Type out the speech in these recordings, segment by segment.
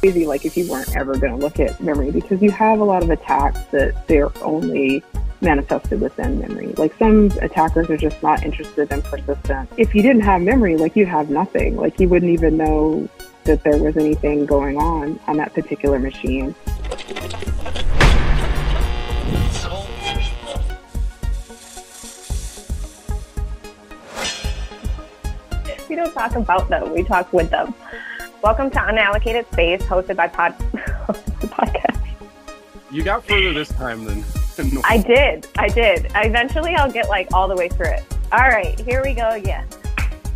crazy like if you weren't ever going to look at memory because you have a lot of attacks that they're only manifested within memory. Like some attackers are just not interested in persistence. If you didn't have memory, like you have nothing. Like you wouldn't even know that there was anything going on on that particular machine. We don't talk about them, we talk with them. Welcome to Unallocated Space, hosted by Pod Podcast. You got further this time than, than I did. I did. Eventually, I'll get like all the way through it. All right, here we go again.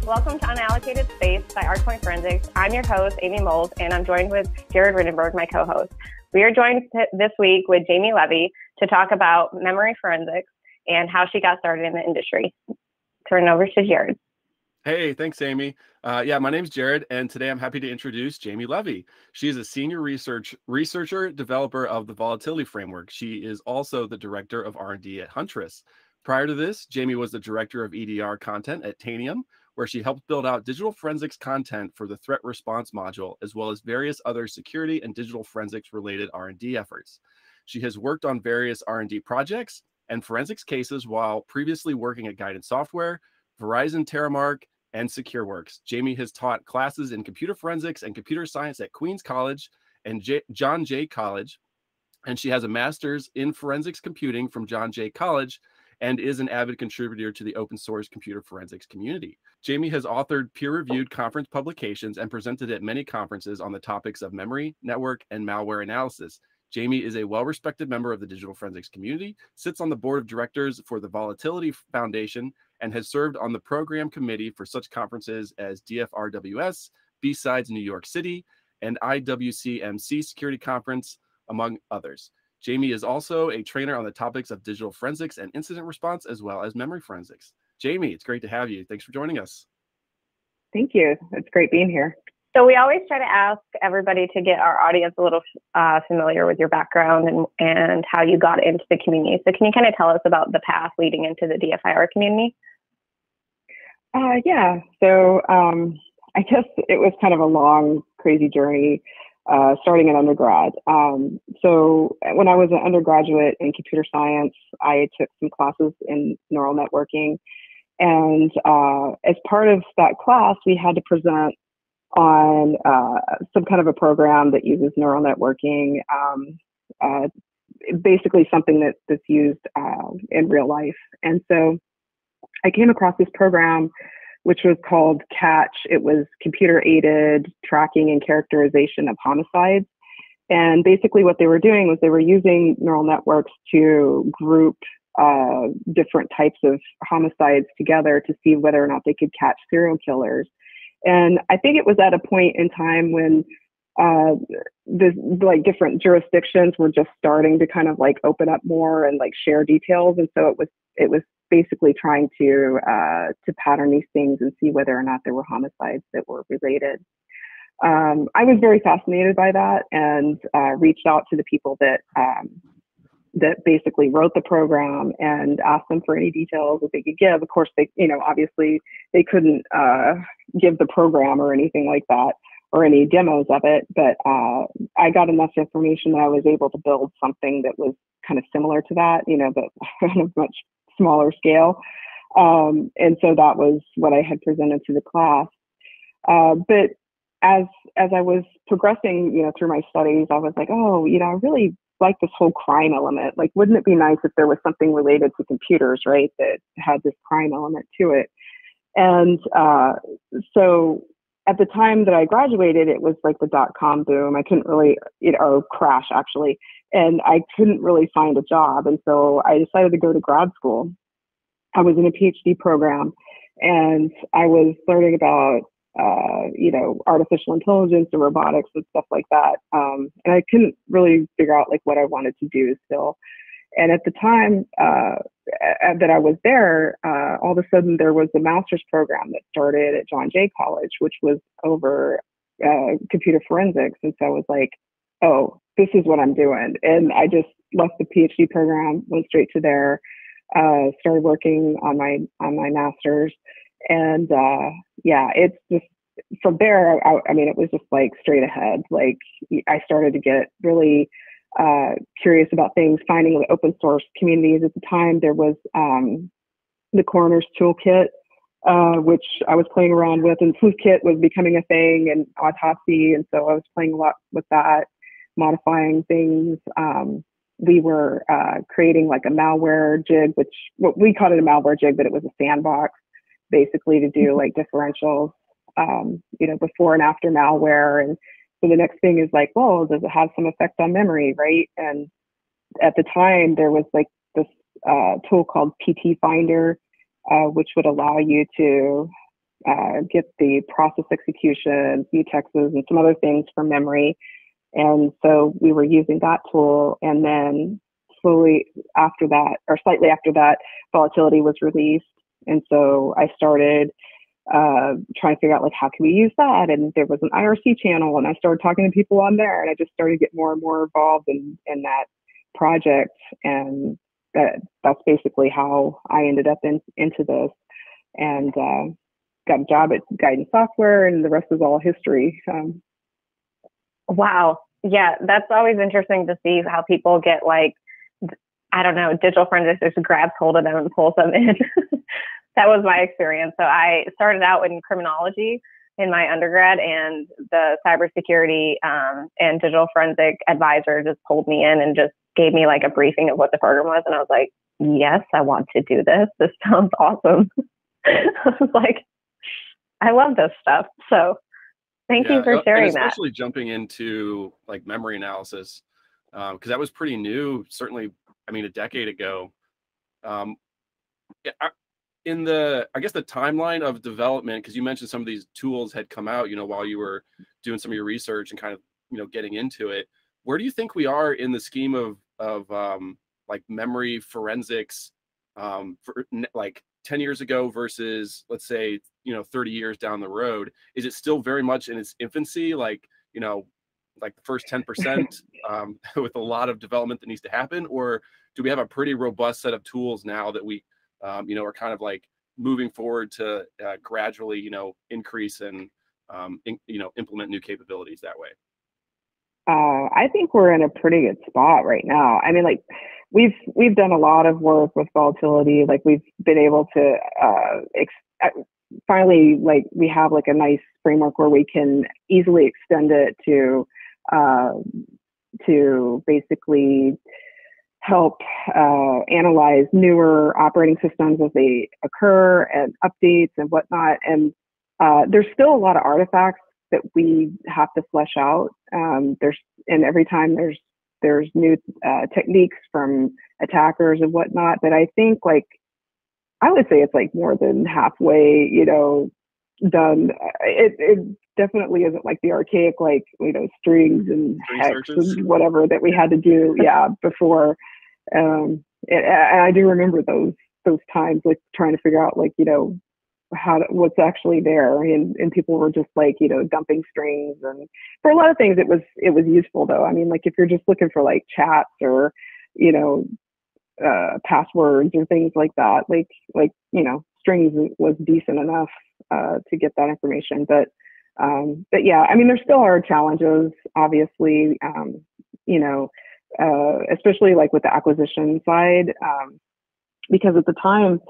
Welcome to Unallocated Space by ArcPoint Forensics. I'm your host, Amy Moles, and I'm joined with Jared Ringenberg, my co-host. We are joined this week with Jamie Levy to talk about memory forensics and how she got started in the industry. Turn it over to Jared. Hey, thanks, Amy. Uh, yeah, my name's Jared, and today I'm happy to introduce Jamie Levy. She is a senior research researcher, developer of the Volatility Framework. She is also the director of R&D at Huntress. Prior to this, Jamie was the director of EDR content at Tanium, where she helped build out digital forensics content for the threat response module, as well as various other security and digital forensics related R&D efforts. She has worked on various R&D projects and forensics cases while previously working at Guidance Software, Verizon Terremark, and SecureWorks. Jamie has taught classes in computer forensics and computer science at Queens College and J- John Jay College, and she has a master's in forensics computing from John Jay College and is an avid contributor to the open source computer forensics community. Jamie has authored peer reviewed conference publications and presented at many conferences on the topics of memory, network, and malware analysis. Jamie is a well respected member of the digital forensics community, sits on the board of directors for the Volatility Foundation, and has served on the program committee for such conferences as DFRWS, B-Sides New York City, and IWCMC Security Conference, among others. Jamie is also a trainer on the topics of digital forensics and incident response, as well as memory forensics. Jamie, it's great to have you. Thanks for joining us. Thank you. It's great being here. So we always try to ask everybody to get our audience a little uh, familiar with your background and, and how you got into the community. So can you kind of tell us about the path leading into the DFIR community? Uh, yeah. So um, I guess it was kind of a long, crazy journey uh, starting in undergrad. Um, so when I was an undergraduate in computer science, I took some classes in neural networking. And uh, as part of that class, we had to present on uh, some kind of a program that uses neural networking, um, uh, basically something that, that's used uh, in real life. And so I came across this program which was called Catch. It was computer aided tracking and characterization of homicides. And basically, what they were doing was they were using neural networks to group uh, different types of homicides together to see whether or not they could catch serial killers. And I think it was at a point in time when uh, the like different jurisdictions were just starting to kind of like open up more and like share details, and so it was it was basically trying to uh, to pattern these things and see whether or not there were homicides that were related. Um, I was very fascinated by that and uh, reached out to the people that um, that basically wrote the program and asked them for any details that they could give. Of course, they you know obviously they couldn't uh, give the program or anything like that or any demos of it, but uh, I got enough information that I was able to build something that was kind of similar to that, you know, but much smaller scale. Um, and so that was what I had presented to the class. Uh, but as as I was progressing, you know, through my studies, I was like, oh, you know, I really like this whole crime element. Like, wouldn't it be nice if there was something related to computers, right, that had this crime element to it? And uh, so at the time that I graduated, it was like the dot com boom. I couldn't really, you know, crash actually, and I couldn't really find a job. And so I decided to go to grad school. I was in a PhD program, and I was learning about, uh, you know, artificial intelligence and robotics and stuff like that. Um, and I couldn't really figure out like what I wanted to do still. And at the time uh, that I was there, uh, all of a sudden there was a master's program that started at John Jay College, which was over uh, computer forensics. And so I was like, oh, this is what I'm doing. And I just left the PhD program, went straight to there, uh, started working on my on my master's, and uh, yeah, it's just from there, I, I, mean, it was just like straight ahead. Like I started to get really uh, curious about things, finding the open source communities. At the time, there was um, the coroner's toolkit, uh, which I was playing around with, and sleuthkit was becoming a thing, and autopsy, and so I was playing a lot with that, modifying things. Um, we were uh, creating like a malware jig, which what we called it a malware jig, but it was a sandbox basically to do mm-hmm. like differentials, um, you know, before and after malware. And so the next thing is like, well, does it have some effect on memory, right? And at the time, there was like this uh, tool called PT Finder, uh, which would allow you to uh, get the process execution, mutexes, and some other things from memory. And so we were using that tool. And then slowly after that, or slightly after that, volatility was released. And so I started uh, trying to figure out like how can we use that? And there was an irc channel and i started talking to people on there and i just started to get more and more involved in in that project. And that that's basically how i ended up in, into this. And uh, got a job at guidance software and the rest is all history um, wow. Yeah that's always interesting to see how people get like I don't know, digital forensics just grabs hold of them and pulls them in. that was my experience. So I started out in criminology in my undergrad, and the cybersecurity um, and digital forensic advisor just pulled me in and just gave me like a briefing of what the program was, and I was like, "Yes, I want to do this. This sounds awesome." I was like, "I love this stuff." So, thank yeah, you for sharing especially that. Especially jumping into like memory analysis because um, that was pretty new. Certainly, I mean, a decade ago. Um, in the i guess the timeline of development because you mentioned some of these tools had come out you know while you were doing some of your research and kind of you know getting into it where do you think we are in the scheme of of um like memory forensics um for like 10 years ago versus let's say you know 30 years down the road is it still very much in its infancy like you know like the first 10% um, with a lot of development that needs to happen or do we have a pretty robust set of tools now that we um, you know, are kind of like moving forward to uh, gradually, you know, increase and, um, in, you know, implement new capabilities that way? Uh, I think we're in a pretty good spot right now. I mean, like we've we've done a lot of work with volatility. Like we've been able to uh, ex- uh, finally, like we have like a nice framework where we can easily extend it to uh, to basically help uh, analyze newer operating systems as they occur and updates and whatnot. And uh, there's still a lot of artifacts that we have to flesh out. Um, there's and every time there's there's new uh, techniques from attackers and whatnot. But I think like I would say it's like more than halfway, you know, done. It, it definitely isn't like the archaic like you know strings and hex and whatever that we had to do yeah before um, and, and I do remember those those times, like trying to figure out, like you know, how to, what's actually there, and and people were just like you know dumping strings, and for a lot of things it was it was useful though. I mean, like if you're just looking for like chats or you know uh, passwords or things like that, like like you know strings was decent enough uh, to get that information, but um, but yeah, I mean, there still are challenges, obviously. Um, you know, uh, especially like with the acquisition side, um, because at the time,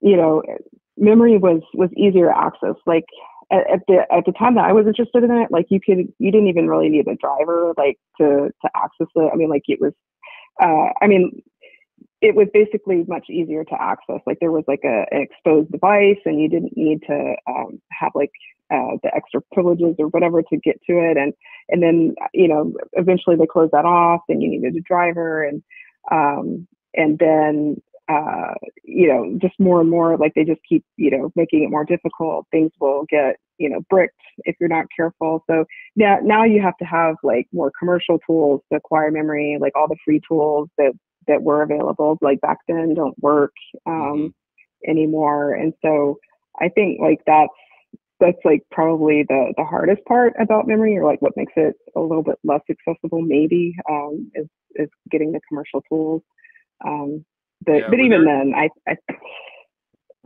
you know, memory was was easier access. Like at, at, the at the time that I was interested in it, like you could you didn't even really need a driver like to to access it. I mean, like it was, uh, I mean, it was basically much easier to access. Like there was like a, an exposed device, and you didn't need to um, have like uh, the extra privileges or whatever to get to it. And and then you know eventually they closed that off. and you needed a driver, and um, and then uh, you know just more and more like they just keep you know making it more difficult. Things will get you know bricked if you're not careful. So now now you have to have like more commercial tools to acquire memory, like all the free tools that that were available like back then don't work um, mm-hmm. anymore and so i think like that's that's like probably the the hardest part about memory or like what makes it a little bit less accessible maybe um, is is getting the commercial tools um, but yeah, but even there, then i i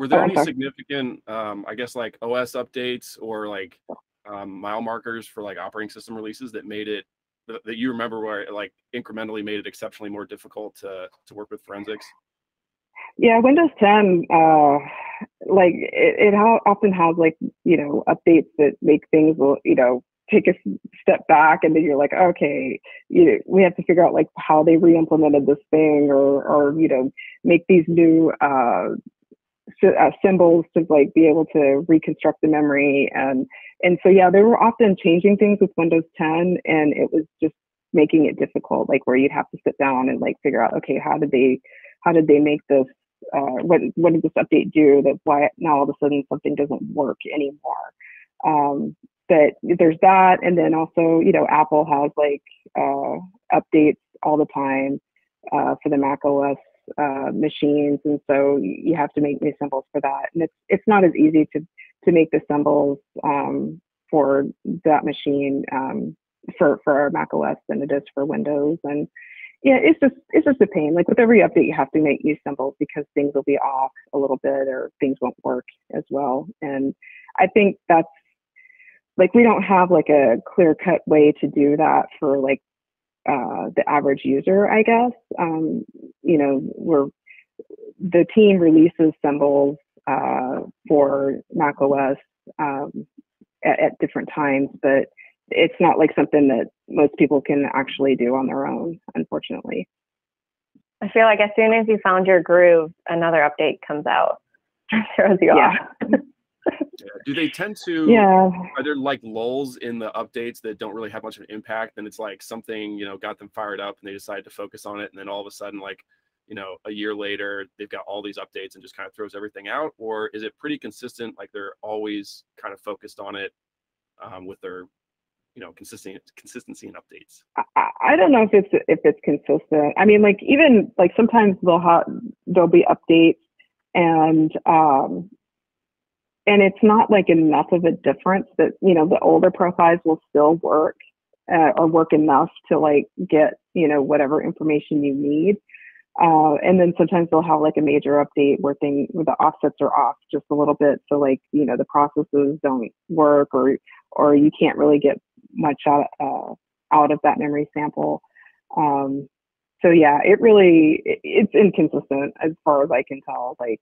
were there Oh, any okay. significant, um, I guess, like OS updates or like um, mile markers for like operating system releases that made it that, that you remember where it like incrementally made it exceptionally more difficult to to work with forensics? Yeah, Windows 10, uh, like it, it often has like you know updates that make things you know take a step back, and then you're like, okay, you we have to figure out like how they re-implemented this thing, or or you know make these new uh, uh, symbols to like be able to reconstruct the memory, and and so yeah, they were often changing things with Windows 10, and it was just making it difficult, like where you'd have to sit down and like figure out, okay, how did they how did they make this uh, what what did this update do that why now all of a sudden something doesn't work anymore? Um, but there's that and then also you know apple has like uh, updates all the time uh, for the mac os uh, machines and so you have to make new symbols for that and it's it's not as easy to to make the symbols um, for that machine um, for for mac os than it is for windows and yeah, it's just it's just a pain. Like with every update, you have to make new symbols because things will be off a little bit or things won't work as well. And I think that's like we don't have like a clear cut way to do that for like uh, the average user, I guess. Um, you know, we're the team releases symbols uh, for macOS um, at, at different times, but it's not like something that most people can actually do on their own, unfortunately. I feel like as soon as you found your groove, another update comes out. Throws you Yeah. off. Do they tend to? Yeah. Are there like lulls in the updates that don't really have much of an impact? And it's like something you know got them fired up, and they decided to focus on it, and then all of a sudden, like you know, a year later, they've got all these updates and just kind of throws everything out, or is it pretty consistent? Like they're always kind of focused on it um, with their you know consistent consistency and updates. I, I don't know if it's if it's consistent. I mean, like even like sometimes they'll have there'll be updates and um and it's not like enough of a difference that you know the older profiles will still work uh, or work enough to like get you know whatever information you need. Uh, and then sometimes they'll have like a major update where thing where the offsets are off just a little bit, so like you know the processes don't work or or you can't really get much out uh, out of that memory sample. Um, so yeah, it really it, it's inconsistent as far as I can tell, like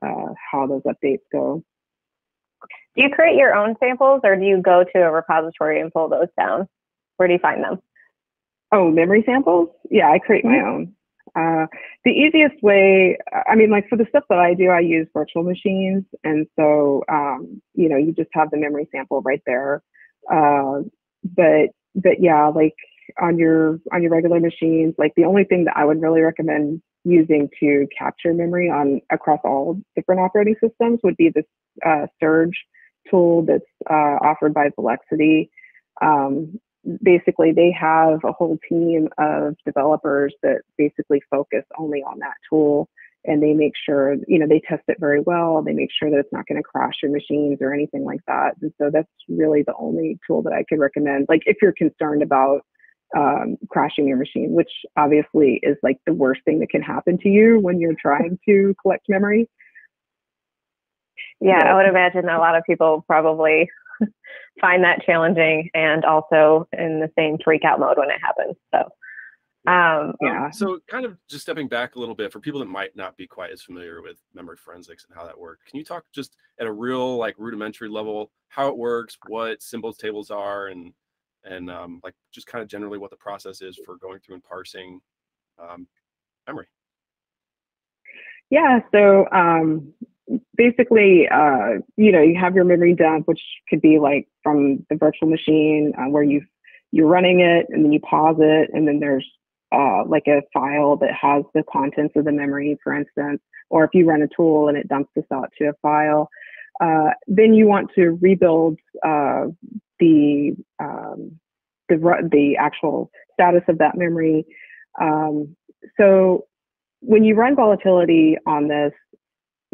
uh, how those updates go. Do you create your own samples or do you go to a repository and pull those down? Where do you find them? Oh, memory samples? Yeah, I create my own. Uh, the easiest way, I mean, like for the stuff that I do, I use virtual machines, and so um, you know, you just have the memory sample right there. Uh, but but yeah, like on your on your regular machines, like the only thing that I would really recommend using to capture memory on across all different operating systems would be this uh, Surge tool that's uh, offered by Volexity. Um, basically, they have a whole team of developers that basically focus only on that tool and they make sure, you know, they test it very well. They make sure that it's not going to crash your machines or anything like that. And so that's really the only tool that I could recommend. Like if you're concerned about um, crashing your machine, which obviously is like the worst thing that can happen to you when you're trying to collect memory. Yeah, Yeah. I would imagine a lot of people probably find that challenging and also in the same freak out mode when it happens. So, um, Um, Yeah. so, kind of just stepping back a little bit for people that might not be quite as familiar with memory forensics and how that works, can you talk just at a real like rudimentary level how it works, what symbols tables are, and and um, like just kind of generally what the process is for going through and parsing um, memory? Yeah, so um, basically, uh, you know, you have your memory dump, which could be like from the virtual machine uh, where you you're running it, and then you pause it, and then there's uh, like a file that has the contents of the memory, for instance, or if you run a tool and it dumps this out to a file, uh, then you want to rebuild uh, the um, the the actual status of that memory. Um, so when you run volatility on this,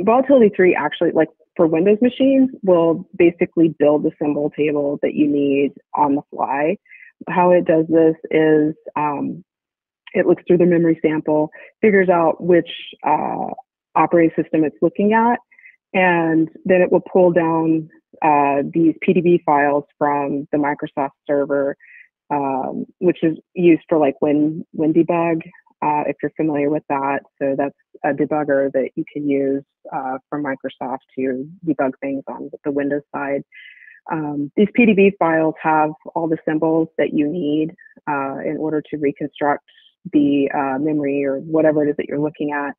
volatility 3 actually, like for Windows machines, will basically build the symbol table that you need on the fly. How it does this is um, it looks through the memory sample, figures out which uh, operating system it's looking at, and then it will pull down uh, these PDB files from the Microsoft server, um, which is used for like Win WinDbg, uh, if you're familiar with that. So that's a debugger that you can use uh, from Microsoft to debug things on the Windows side. Um, these PDB files have all the symbols that you need uh, in order to reconstruct the uh, memory or whatever it is that you're looking at.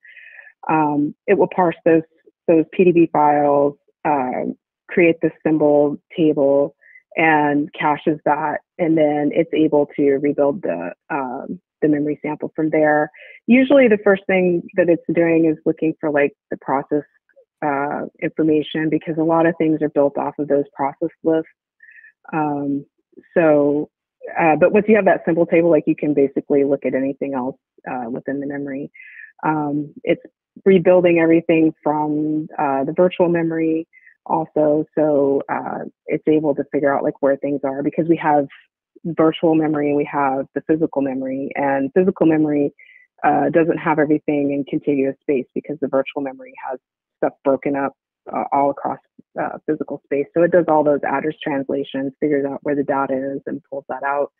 Um, it will parse those those PDB files, uh, create the symbol table, and caches that, and then it's able to rebuild the um, the memory sample from there. Usually, the first thing that it's doing is looking for like the process uh, information because a lot of things are built off of those process lists. Um, so, uh, but once you have that symbol table, like you can basically look at anything else uh, within the memory. Um, it's rebuilding everything from uh, the virtual memory also, so uh, it's able to figure out like where things are because we have virtual memory and we have the physical memory, and physical memory uh, doesn't have everything in contiguous space because the virtual memory has stuff broken up uh, all across uh, physical space. So it does all those address translations, figures out where the data is, and pulls that out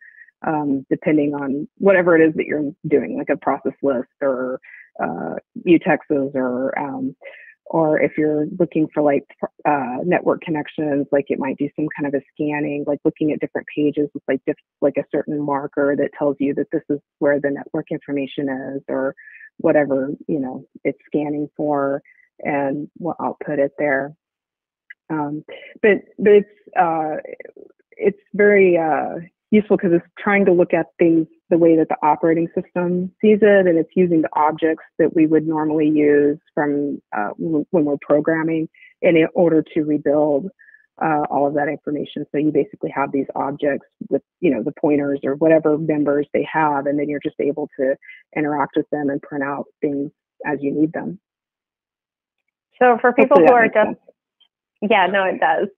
um, depending on whatever it is that you're doing, like a process list or uh, mutexes or um, or if you're looking for like uh, network connections, like it might do some kind of a scanning, like looking at different pages with like diff- like a certain marker that tells you that this is where the network information is, or whatever you know it's scanning for and we'll output it there. Um, but but it's uh, it's very uh, useful because it's trying to look at things the way that the operating system sees it, and it's using the objects that we would normally use from uh, when we're programming in order to rebuild uh, all of that information. So you basically have these objects with, you know, the pointers or whatever members they have, and then you're just able to interact with them and print out things as you need them. So for people Hopefully who are just, sense. yeah, no, it does.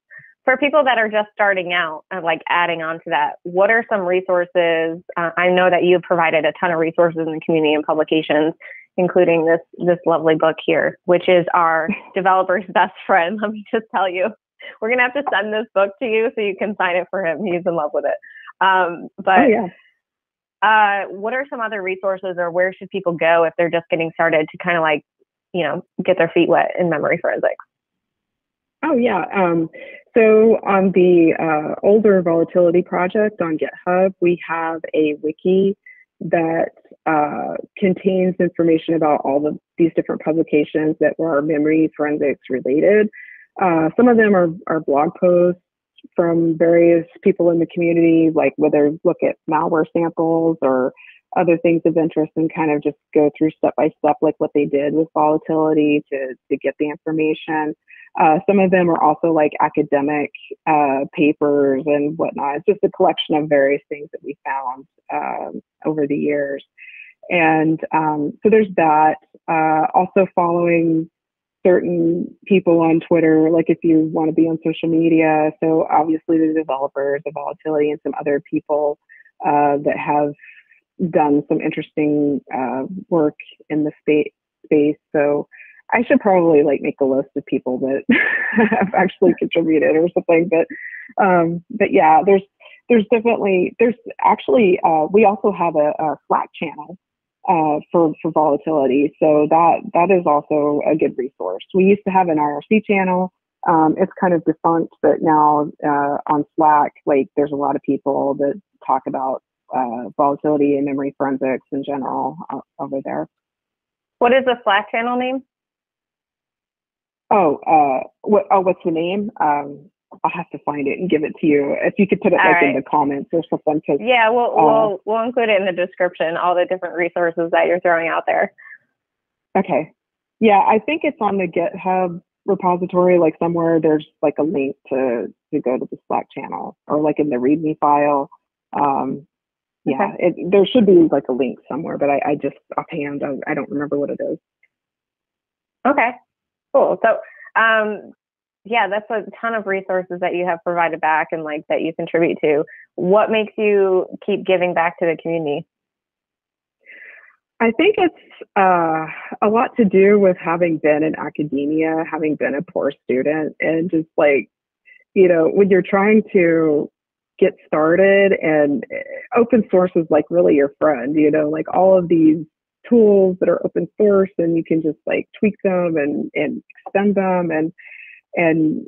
For people that are just starting out and like adding on to that, what are some resources? Uh, I know that you've provided a ton of resources in the community and publications, including this this lovely book here, which is our developer's best friend. Let me just tell you, we're gonna have to send this book to you so you can sign it for him. He's in love with it. Um, but oh, yeah. Uh, what are some other resources or where should people go if they're just getting started to kind of like you know, get their feet wet in memory forensics? Oh yeah. Um, so on the uh, older volatility project on GitHub, we have a wiki that uh, contains information about all of these different publications that were memory forensics related. Uh, some of them are, are blog posts from various people in the community, like whether look at malware samples or other things of interest and kind of just go through step by step, like what they did with volatility to, to get the information. Uh, some of them are also like academic uh, papers and whatnot. It's just a collection of various things that we found um, over the years. And um, so there's that. Uh, also following certain people on Twitter, like if you want to be on social media. So obviously the developers, the volatility, and some other people uh, that have done some interesting uh, work in the space. Space, so I should probably like make a list of people that have actually contributed or something. But um, but yeah, there's there's definitely there's actually uh, we also have a, a Slack channel uh, for for volatility, so that that is also a good resource. We used to have an IRC channel. Um, it's kind of defunct, but now uh, on Slack, like there's a lot of people that talk about uh, volatility and memory forensics in general uh, over there. What is the Slack channel name? Oh, uh, what, oh, what's the name? Um, I'll have to find it and give it to you. If you could put it like right. in the comments or something. Cause, yeah, we'll, uh, we'll, we'll include it in the description, all the different resources that you're throwing out there. Okay. Yeah, I think it's on the GitHub repository, like somewhere there's like a link to, to go to the Slack channel or like in the README file. Um, yeah, okay. it, there should be like a link somewhere, but I, I just offhand I, I don't remember what it is. Okay, cool. So, um, yeah, that's a ton of resources that you have provided back and like that you contribute to. What makes you keep giving back to the community? I think it's uh, a lot to do with having been in academia, having been a poor student, and just like, you know, when you're trying to get started and open source is like really your friend, you know, like all of these tools that are open source and you can just like tweak them and, and extend them and and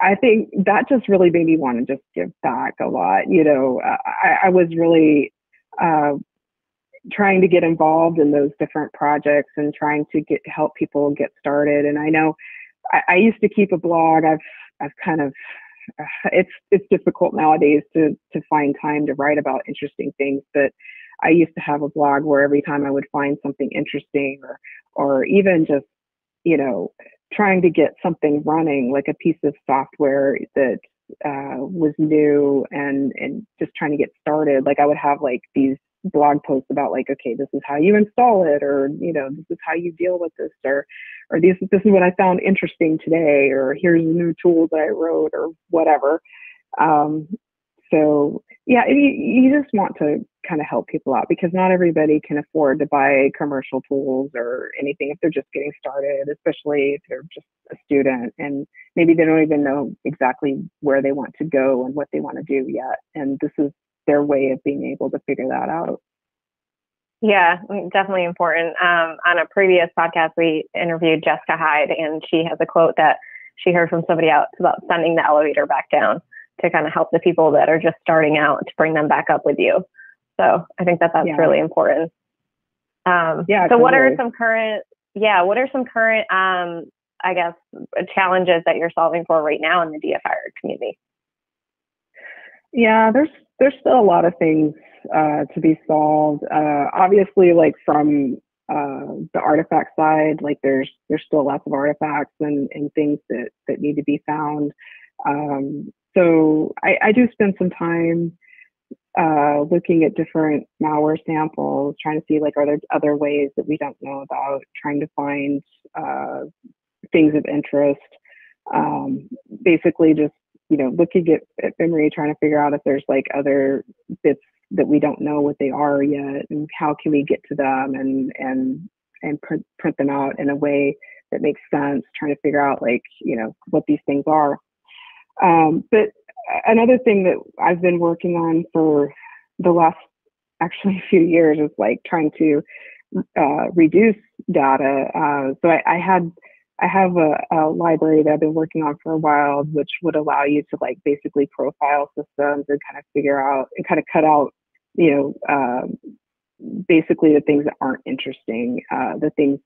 I think that just really made me want to just give back a lot. You know, I, I was really uh, trying to get involved in those different projects and trying to get help people get started. And I know I, I used to keep a blog. I've I've kind of it's it's difficult nowadays to to find time to write about interesting things, but I used to have a blog where every time I would find something interesting or or even just you know trying to get something running like a piece of software that uh, was new and and just trying to get started like i would have like these blog posts about like okay this is how you install it or you know this is how you deal with this or or this this is what i found interesting today or here's a new tool that i wrote or whatever. Um, so yeah you, you just want to kind of help people out because not everybody can afford to buy commercial tools or anything if they're just getting started especially if they're just a student and maybe they don't even know exactly where they want to go and what they want to do yet and this is their way of being able to figure that out. Yeah, definitely important. Um, on a previous podcast, we interviewed Jessica Hyde, and she has a quote that she heard from somebody else about sending the elevator back down to kind of help the people that are just starting out to bring them back up with you. So I think that that's yeah. really important. Um, yeah. So, totally. what are some current? Yeah, what are some current? Um, I guess challenges that you're solving for right now in the DFIR community. Yeah, there's there's still a lot of things uh, to be solved. Uh, obviously, like from uh, the artifact side, like there's there's still lots of artifacts and, and things that that need to be found. Um, so I, I, do spend some time uh, looking at different malware samples, trying to see like are there other ways that we don't know about, trying to find uh, things of interest. Um, basically, just you know, looking at, at memory, trying to figure out if there's like other bits that we don't know what they are yet, and how can we get to them and and and print, print them out in a way that makes sense. Trying to figure out like you know what these things are. Um, but another thing that I've been working on for the last actually few years is like trying to uh, reduce data. Uh, so I, I had I have a, a, library that I've been working on for a while, which would allow you to like basically profile systems and kind of figure out and kind of cut out, you know, um, basically the things that aren't interesting, uh, the things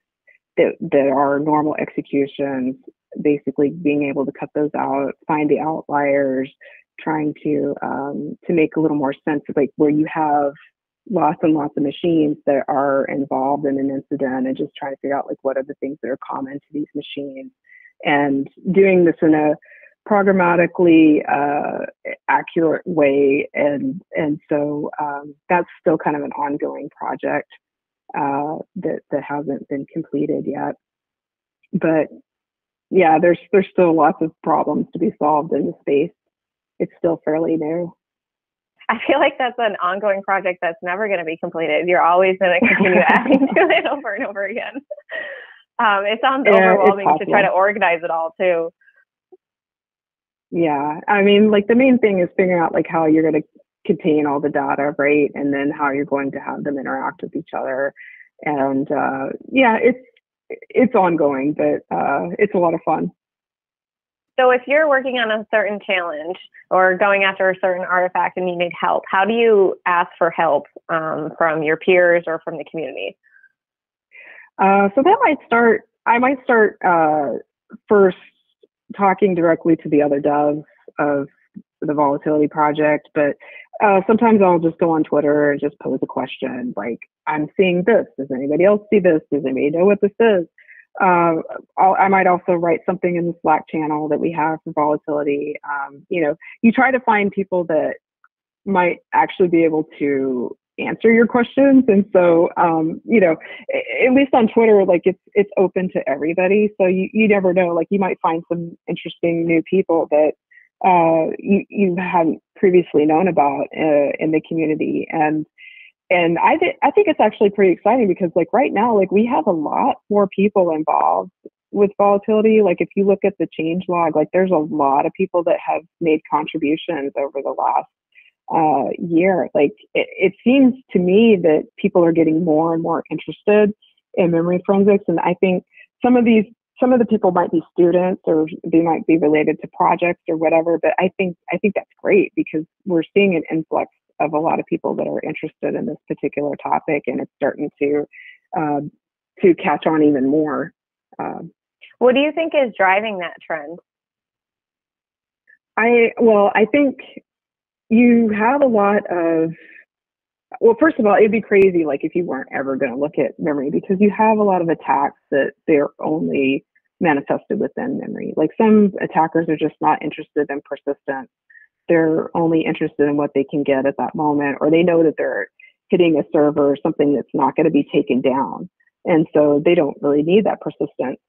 that, that are normal executions, basically being able to cut those out, find the outliers, trying to um, to make a little more sense of like where you have lots and lots of machines that are involved in an incident and just trying to figure out like what are the things that are common to these machines. And doing this in a programmatically uh, accurate way. And and so um, that's still kind of an ongoing project uh, that that hasn't been completed yet. But yeah there's there's still lots of problems to be solved in the space. It's still fairly new I feel like that's an ongoing project that's never going to be completed. You're always going to continue adding to it over and over again. Um, it sounds yeah, overwhelming to try to organize it all too. Yeah, I mean, like the main thing is figuring out like how you're going to contain all the data, right, and then how you're going to have them interact with each other. And uh, yeah, it's it's ongoing, but uh, it's a lot of fun. So if you're working on a certain challenge or going after a certain artifact and you need help, how do you ask for help um, from your peers or from the community? Uh, so that might start. I might start uh, first talking directly to the other devs of the volatility project, but uh, sometimes I'll just go on Twitter and just pose a question like, "I'm seeing this. Does anybody else see this? Does anybody know what this is?" Uh, i might also write something in the Slack channel that we have for volatility. Um, you know, you try to find people that might actually be able to answer your questions, and so um, you know, at least on Twitter, like it's it's open to everybody. So you you never know. Like you might find some interesting new people that uh, you you hadn't previously known about uh, in the community, and and I th- I think it's actually pretty exciting because like right now, like we have a lot more people involved with volatility. Like if you look at the change log, like there's a lot of people that have made contributions over the last uh, year. Like it, it seems to me that people are getting more and more interested in memory forensics, and I think some of these some of the people might be students or they might be related to projects or whatever but i think i think that's great because we're seeing an influx of a lot of people that are interested in this particular topic and it's starting to um, to catch on even more um, what do you think is driving that trend i well i think you have a lot of well, first of all, it'd be crazy like if you weren't ever going to look at memory because you have a lot of attacks that they're only manifested within memory. Like some attackers are just not interested in persistence. They're only interested in what they can get at that moment, or they know that they're hitting a server or something that's not going to be taken down. And so they don't really need that persistence.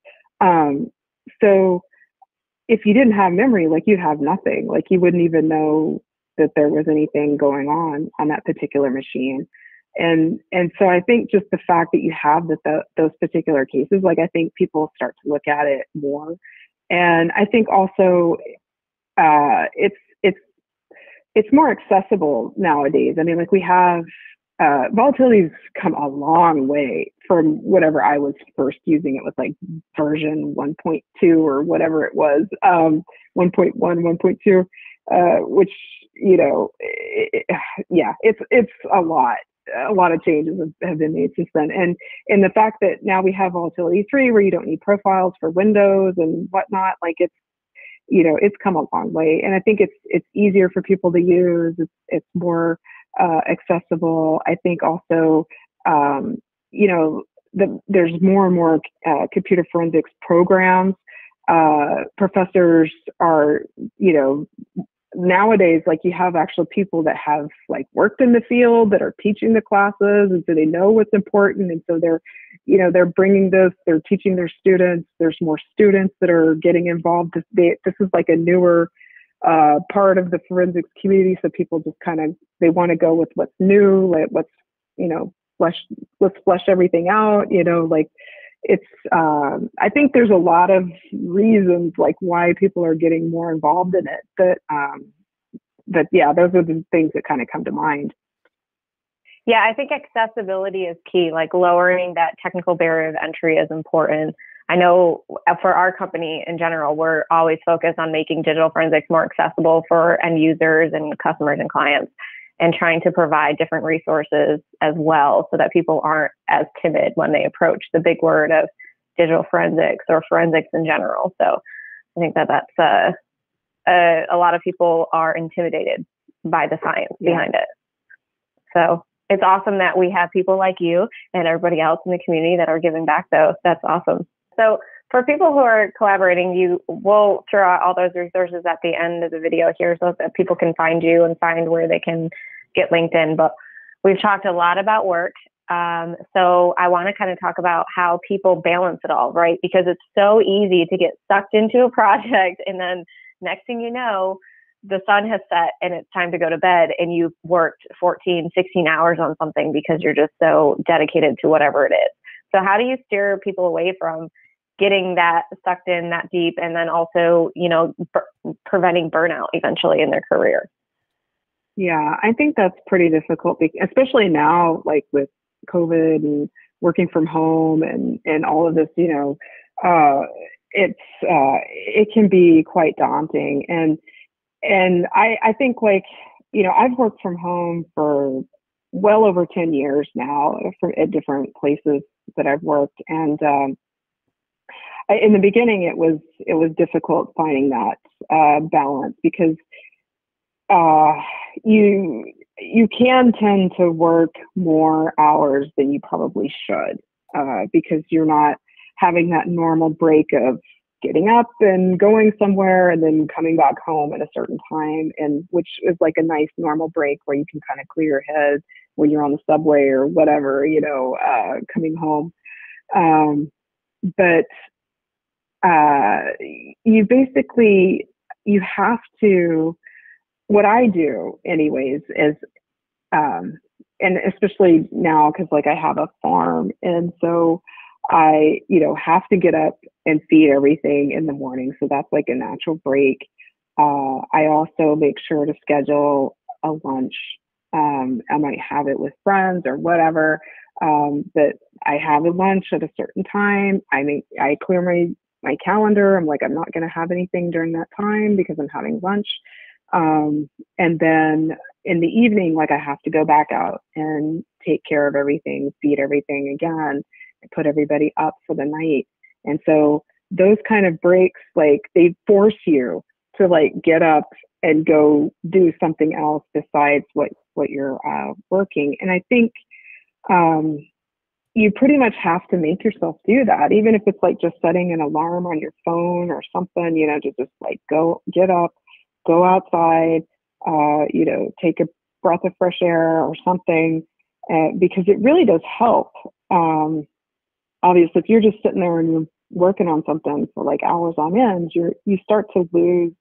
Um, so if you didn't have memory, like you have nothing, like you wouldn't even know that there was anything going on on that particular machine and and so i think just the fact that you have that those particular cases like i think people start to look at it more and i think also uh, it's it's more accessible nowadays i mean like we have uh, volatility's come a long way from whatever I was first using it with like version 1.2 or whatever it was, um, 1.1, 1.2, uh, which you know, it, yeah, it's it's a lot. A lot of changes have, have been made since then, and and the fact that now we have Volatility three, where you don't need profiles for Windows and whatnot, like it's you know it's come a long way, and I think it's it's easier for people to use. It's it's more uh, accessible. I think also, um, you know, the, there's more and more uh, computer forensics programs. Uh, professors are, you know, nowadays like you have actual people that have like worked in the field that are teaching the classes and so they know what's important and so they're you know they're bringing this they're teaching their students there's more students that are getting involved. This, they, this is like a newer uh, part of the forensics community so people just kind of they want to go with what's new like what's you know flesh let's flesh everything out you know like it's um, i think there's a lot of reasons like why people are getting more involved in it that um, that yeah those are the things that kind of come to mind yeah i think accessibility is key like lowering that technical barrier of entry is important i know for our company in general we're always focused on making digital forensics more accessible for end users and customers and clients and trying to provide different resources as well so that people aren't as timid when they approach the big word of digital forensics or forensics in general. So I think that that's uh, a, a lot of people are intimidated by the science yeah. behind it. So it's awesome that we have people like you and everybody else in the community that are giving back though. That's awesome. So for people who are collaborating, you will throw out all those resources at the end of the video here so that people can find you and find where they can get LinkedIn. But we've talked a lot about work. Um, so I want to kind of talk about how people balance it all, right? Because it's so easy to get sucked into a project and then next thing you know, the sun has set and it's time to go to bed and you've worked 14, 16 hours on something because you're just so dedicated to whatever it is. So how do you steer people away from getting that sucked in that deep and then also you know preventing burnout eventually in their career yeah i think that's pretty difficult especially now like with covid and working from home and and all of this you know uh it's uh it can be quite daunting and and i i think like you know i've worked from home for well over 10 years now for, at different places that i've worked. And um in the beginning it was it was difficult finding that uh, balance because uh, you you can tend to work more hours than you probably should uh, because you're not having that normal break of getting up and going somewhere and then coming back home at a certain time and which is like a nice normal break where you can kind of clear your head when you're on the subway or whatever you know uh, coming home. Um, but uh, you basically you have to what i do anyways is um, and especially now because like I have a farm, and so I, you know, have to get up and feed everything in the morning. So that's like a natural break. Uh, I also make sure to schedule a lunch. Um, I might have it with friends or whatever. Um, but I have a lunch at a certain time. I make I clear my my calendar. I'm like I'm not going to have anything during that time because I'm having lunch. Um, and then in the evening, like I have to go back out and take care of everything, feed everything again, put everybody up for the night. And so those kind of breaks, like they force you to like get up and go do something else besides what what you're uh, working. And I think um, you pretty much have to make yourself do that, even if it's like just setting an alarm on your phone or something. You know, to just like go get up, go outside, uh, you know, take a breath of fresh air or something, uh, because it really does help. Um, obviously, if you're just sitting there and you're working on something for like hours on end, you you start to lose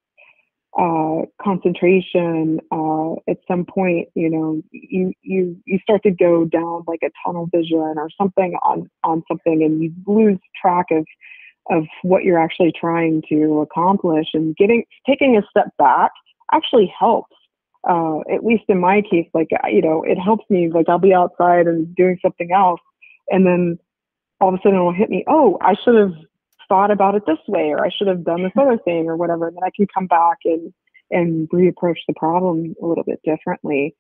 uh, concentration. Uh, at some point, you know, you you you start to go down like a tunnel vision or something on on something, and you lose track of of what you're actually trying to accomplish. And getting taking a step back actually helps. Uh, at least in my case, like you know, it helps me. Like I'll be outside and doing something else, and then all of a sudden it'll hit me. Oh, I should have thought about it this way or I should have done this other thing or whatever. And then I can come back and and reapproach the problem a little bit differently.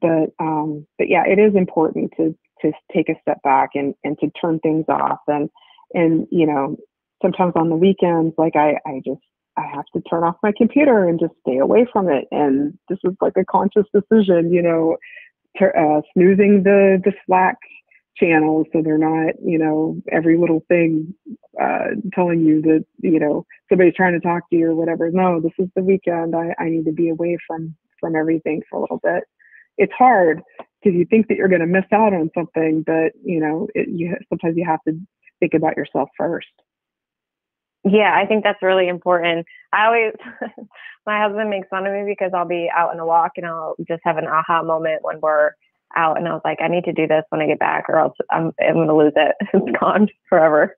But um, but yeah, it is important to to take a step back and and to turn things off and and you know sometimes on the weekends like I I just I have to turn off my computer and just stay away from it. And this is like a conscious decision, you know, ter- uh, snoozing the the Slack channels so they're not you know every little thing uh, telling you that you know somebody's trying to talk to you or whatever. No this is the weekend. I, I need to be away from from everything for a little bit. It's hard because you think that you're going to miss out on something but you know it, you sometimes you have to think about yourself first. Yeah i think that's really important. I always my husband makes fun of me because i'll be out on a walk and i'll just have an aha moment when we're out and I was like, I need to do this when I get back or else I'm, I'm going to lose it. It's gone forever.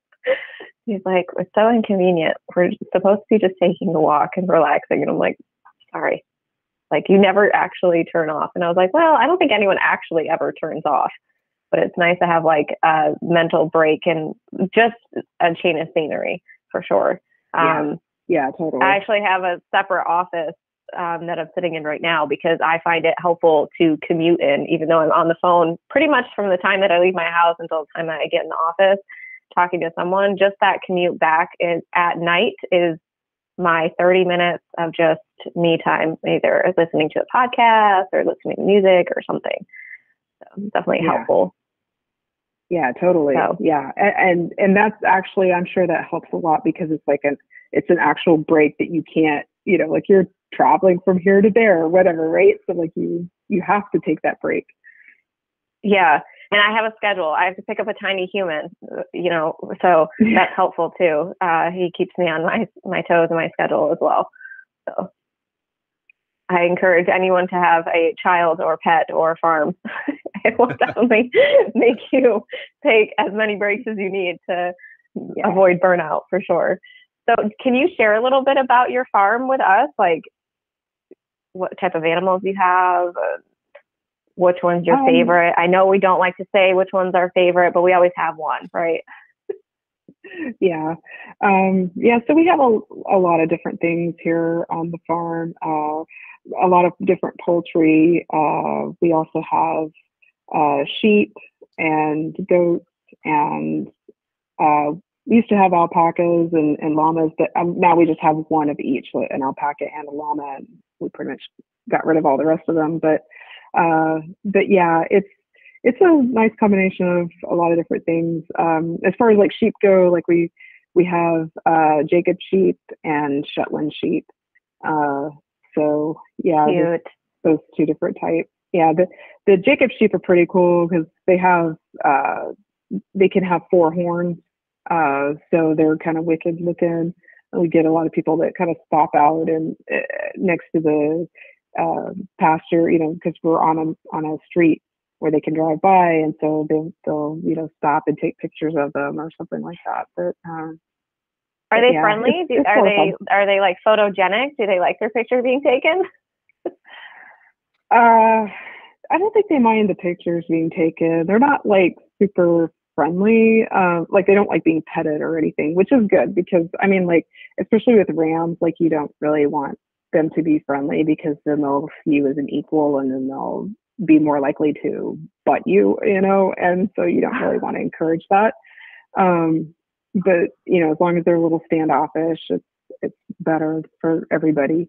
He's like, it's so inconvenient. We're supposed to be just taking a walk and relaxing. And I'm like, sorry. Like, you never actually turn off. And I was like, well, I don't think anyone actually ever turns off, but it's nice to have like a mental break and just a change of scenery for sure. Yeah. Um, yeah, totally. I actually have a separate office um, that I'm sitting in right now because I find it helpful to commute in, even though I'm on the phone pretty much from the time that I leave my house until the time that I get in the office talking to someone. Just that commute back is, at night is my 30 minutes of just me time, either listening to a podcast or listening to music or something. So definitely yeah. helpful. Yeah, totally. So. Yeah, and, and and that's actually I'm sure that helps a lot because it's like an it's an actual break that you can't you know like you're traveling from here to there or whatever, right? So like you you have to take that break. Yeah. And I have a schedule. I have to pick up a tiny human, you know, so that's helpful too. Uh, he keeps me on my my toes and my schedule as well. So I encourage anyone to have a child or pet or farm. it will definitely make you take as many breaks as you need to yeah. avoid burnout for sure. So, can you share a little bit about your farm with us? Like, what type of animals you have, uh, which one's your um, favorite. I know we don't like to say which one's our favorite, but we always have one, right? yeah. Um, yeah, so we have a, a lot of different things here on the farm, uh, a lot of different poultry. Uh, we also have uh, sheep and goats and uh, we used to have alpacas and, and llamas, but um, now we just have one of each, an alpaca and a llama. And we pretty much got rid of all the rest of them. But uh, but yeah, it's it's a nice combination of a lot of different things. Um, as far as like sheep go, like we we have uh, Jacob sheep and Shetland sheep. Uh, so yeah, those, those two different types. Yeah, the the Jacob sheep are pretty cool because they have uh, they can have four horns, uh, so they're kind of wicked looking we get a lot of people that kind of stop out and uh, next to the uh, pasture, you know, because we're on a on a street where they can drive by, and so they'll they'll you know stop and take pictures of them or something like that. But um, are they yeah, friendly? it's- it's are they are they like photogenic? Do they like their picture being taken? Uh, I don't think they mind the pictures being taken. They're not like super friendly. Um, like they don't like being petted or anything, which is good because I mean, like especially with rams, like you don't really want them to be friendly because then they'll see you as an equal, and then they'll be more likely to butt you, you know. And so you don't really want to encourage that. Um, but you know, as long as they're a little standoffish, it's it's better for everybody,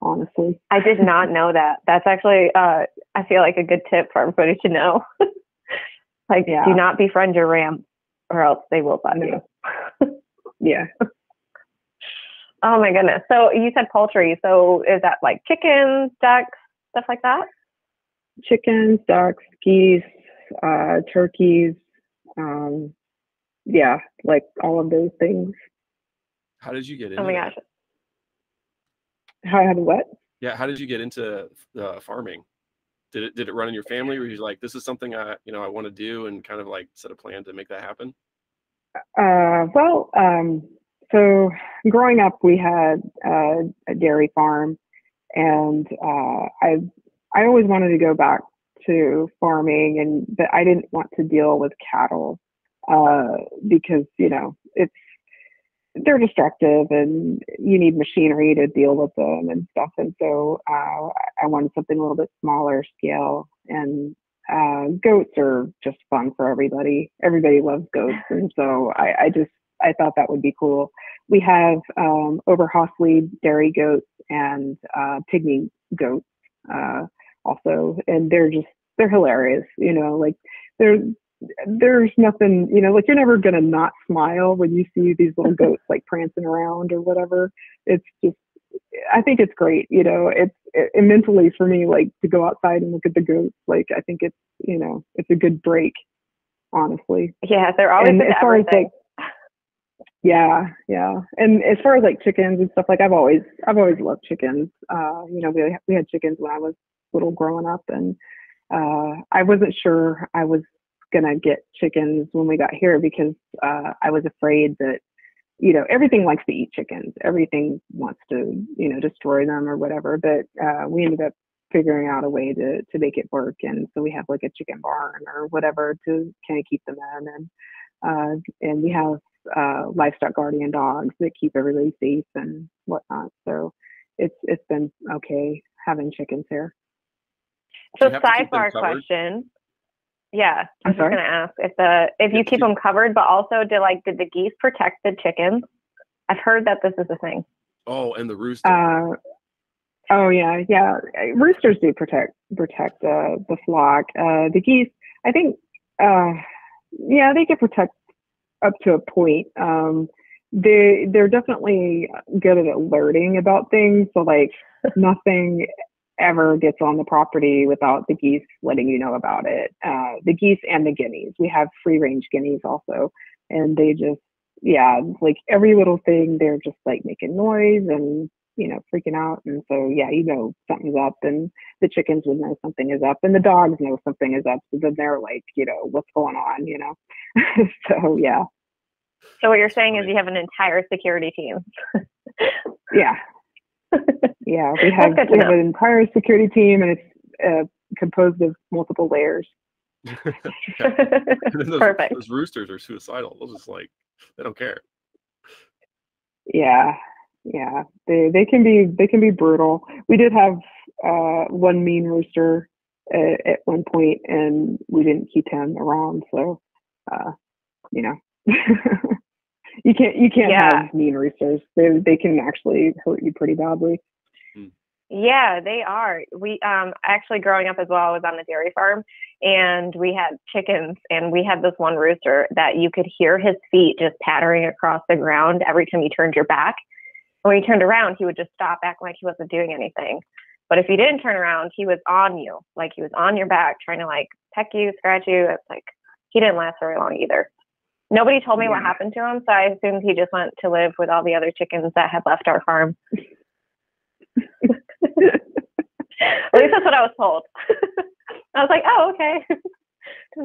honestly. I did not know that. That's actually uh, I feel like a good tip for everybody to know. like, Yeah. do not befriend your ram, or else they will butt No. you. Yeah. Oh my goodness. So you said poultry. So is that like chickens, ducks, stuff like that? chickens, ducks, geese, uh, turkeys. Um, yeah, like all of those things. How did you get into Oh my that? gosh. How I had what? Yeah, how did you get into uh, farming? Did it did it run in your family? Were you like, this is something I you know I want to do, and kind of like set a plan to make that happen? Uh, well, um, so growing up, we had uh, a dairy farm, and uh, I I always wanted to go back to farming, and but I didn't want to deal with cattle uh, because you know it's they're destructive and you need machinery to deal with them and stuff. And so uh, I wanted something a little bit smaller scale. And uh, goats are just fun for everybody. Everybody loves goats, and so I, I just I thought that would be cool. We have um, Oberhasli dairy goats and uh, pygmy goats uh, also, and they're just they're hilarious. You know, like they're there's nothing, you know, like you're never gonna not smile when you see these little goats like prancing around or whatever. It's just, I think it's great. You know, it's it, it mentally for me like to go outside and look at the goats. Like I think it's, you know, it's a good break. Honestly, Yeah, they're always And as far as, everything. yeah, yeah. And as far as like chickens and stuff, like I've always, I've always loved chickens. Uh, you know, we we had chickens when I was little growing up, and uh, I wasn't sure I was gonna get chickens when we got here because uh, I was afraid that you know everything likes to eat chickens. Everything wants to you know destroy them or whatever. But uh, we ended up figuring out a way to to make it work, and so we have like a chicken barn or whatever to kind of keep them in, and uh, and we have uh, livestock guardian dogs that keep everybody safe and whatnot. So it's it's been okay having chickens here. So you have to keep them sidebar question. Yeah, I I'm was just sorry? gonna ask if the if You you keep keep- them covered, but also did like did the geese protect the chickens? I've heard that this is a thing. Oh, and the rooster. Uh, oh yeah, yeah. Roosters do protect protect uh, the flock. Uh, the geese, I think, uh, yeah, they can protect up to a point. Um, they they're definitely good at alerting about things. So like nothing ever gets on the property without the geese letting you know about it. Uh, the geese and the guineas. We have free range guineas also, and they just yeah, like every little thing, they're just like making noise and you know freaking out. And so yeah, you know something's up, and the chickens would know something is up, and the dogs know something is up. So then they're like, you know, what's going on, you know? so yeah, So what you're saying is you have an entire security team. yeah, yeah. We have we have an entire security team, and it's uh, composed of multiple layers. And those, Perfect. those roosters are suicidal. They'll just like they don't care. Yeah, yeah. They they can be they can be brutal. We did have uh, one mean rooster at, at one point, and we didn't keep him around. So, uh, you know, you can't you can't Yeah. have mean roosters. They they can actually hurt you pretty badly. Yeah, they are. We um actually growing up as well, I was on the dairy farm and we had chickens and we had this one rooster that you could hear his feet just pattering across the ground every time you turned your back. And when you turned around, he would just stop acting like he wasn't doing anything. But if you didn't turn around, he was on you, like he was on your back trying to like peck you, scratch you. It's like he didn't last very long either. Nobody told me what happened to him, so I assumed he just went to live with all the other chickens that had left our farm. At least that's what I was told. I was like, oh, okay.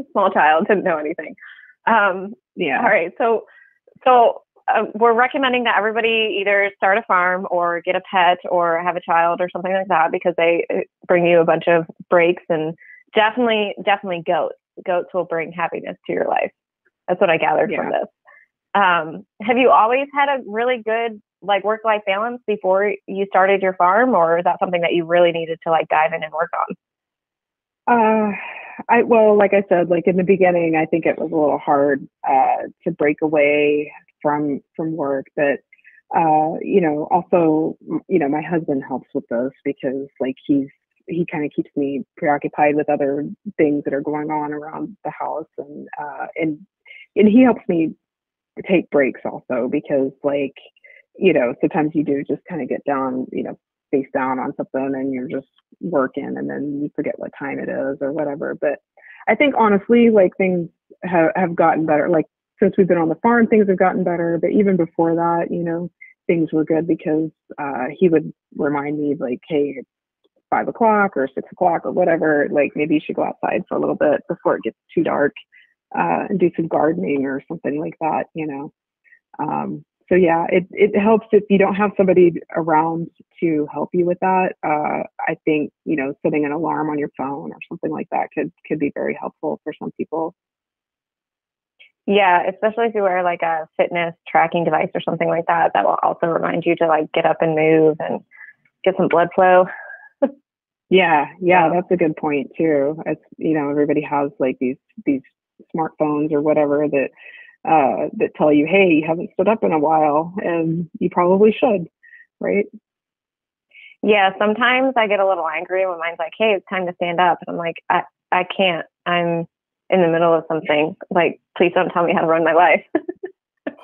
Small child, didn't know anything. Um, Yeah. all right. So, so uh, we're recommending that everybody either start a farm or get a pet or have a child or something like that because they uh, bring you a bunch of breaks and definitely, definitely goats. Goats will bring happiness to your life. That's what I gathered from this. Um, have you always had a really good like work life balance before you started your farm, or is that something that you really needed to like dive in and work on? Uh, I well, like I said, like in the beginning, I think it was a little hard uh, to break away from from work. But uh, you know, also, you know, my husband helps with this because like he's he kind of keeps me preoccupied with other things that are going on around the house, and uh, and and he helps me take breaks also because like you know sometimes you do just kind of get down you know face down on something and you're just working and then you forget what time it is or whatever. But I think honestly, like things have, have gotten better. Like since we've been on the farm, things have gotten better. But even before that, you know, things were good because uh, he would remind me like, hey, it's five o'clock or six o'clock or whatever. Like maybe you should go outside for a little bit before it gets too dark uh, and do some gardening or something like that, you know. Um, so yeah, it it helps if you don't have somebody around to help you with that. Uh, I think you know setting an alarm on your phone or something like that could could be very helpful for some people. Yeah, especially if you wear like a fitness tracking device or something like that, that will also remind you to like get up and move and get some blood flow. Yeah, yeah, Yeah. that's a good point too. It's you know everybody has like these these smartphones or whatever that uh, that tell you, hey, you haven't stood up in a while, and you probably should, right? Yeah, sometimes I get a little angry when mine's like, "Hey, it's time to stand up," and I'm like, "I I can't. I'm in the middle of something. Like, please don't tell me how to run my life."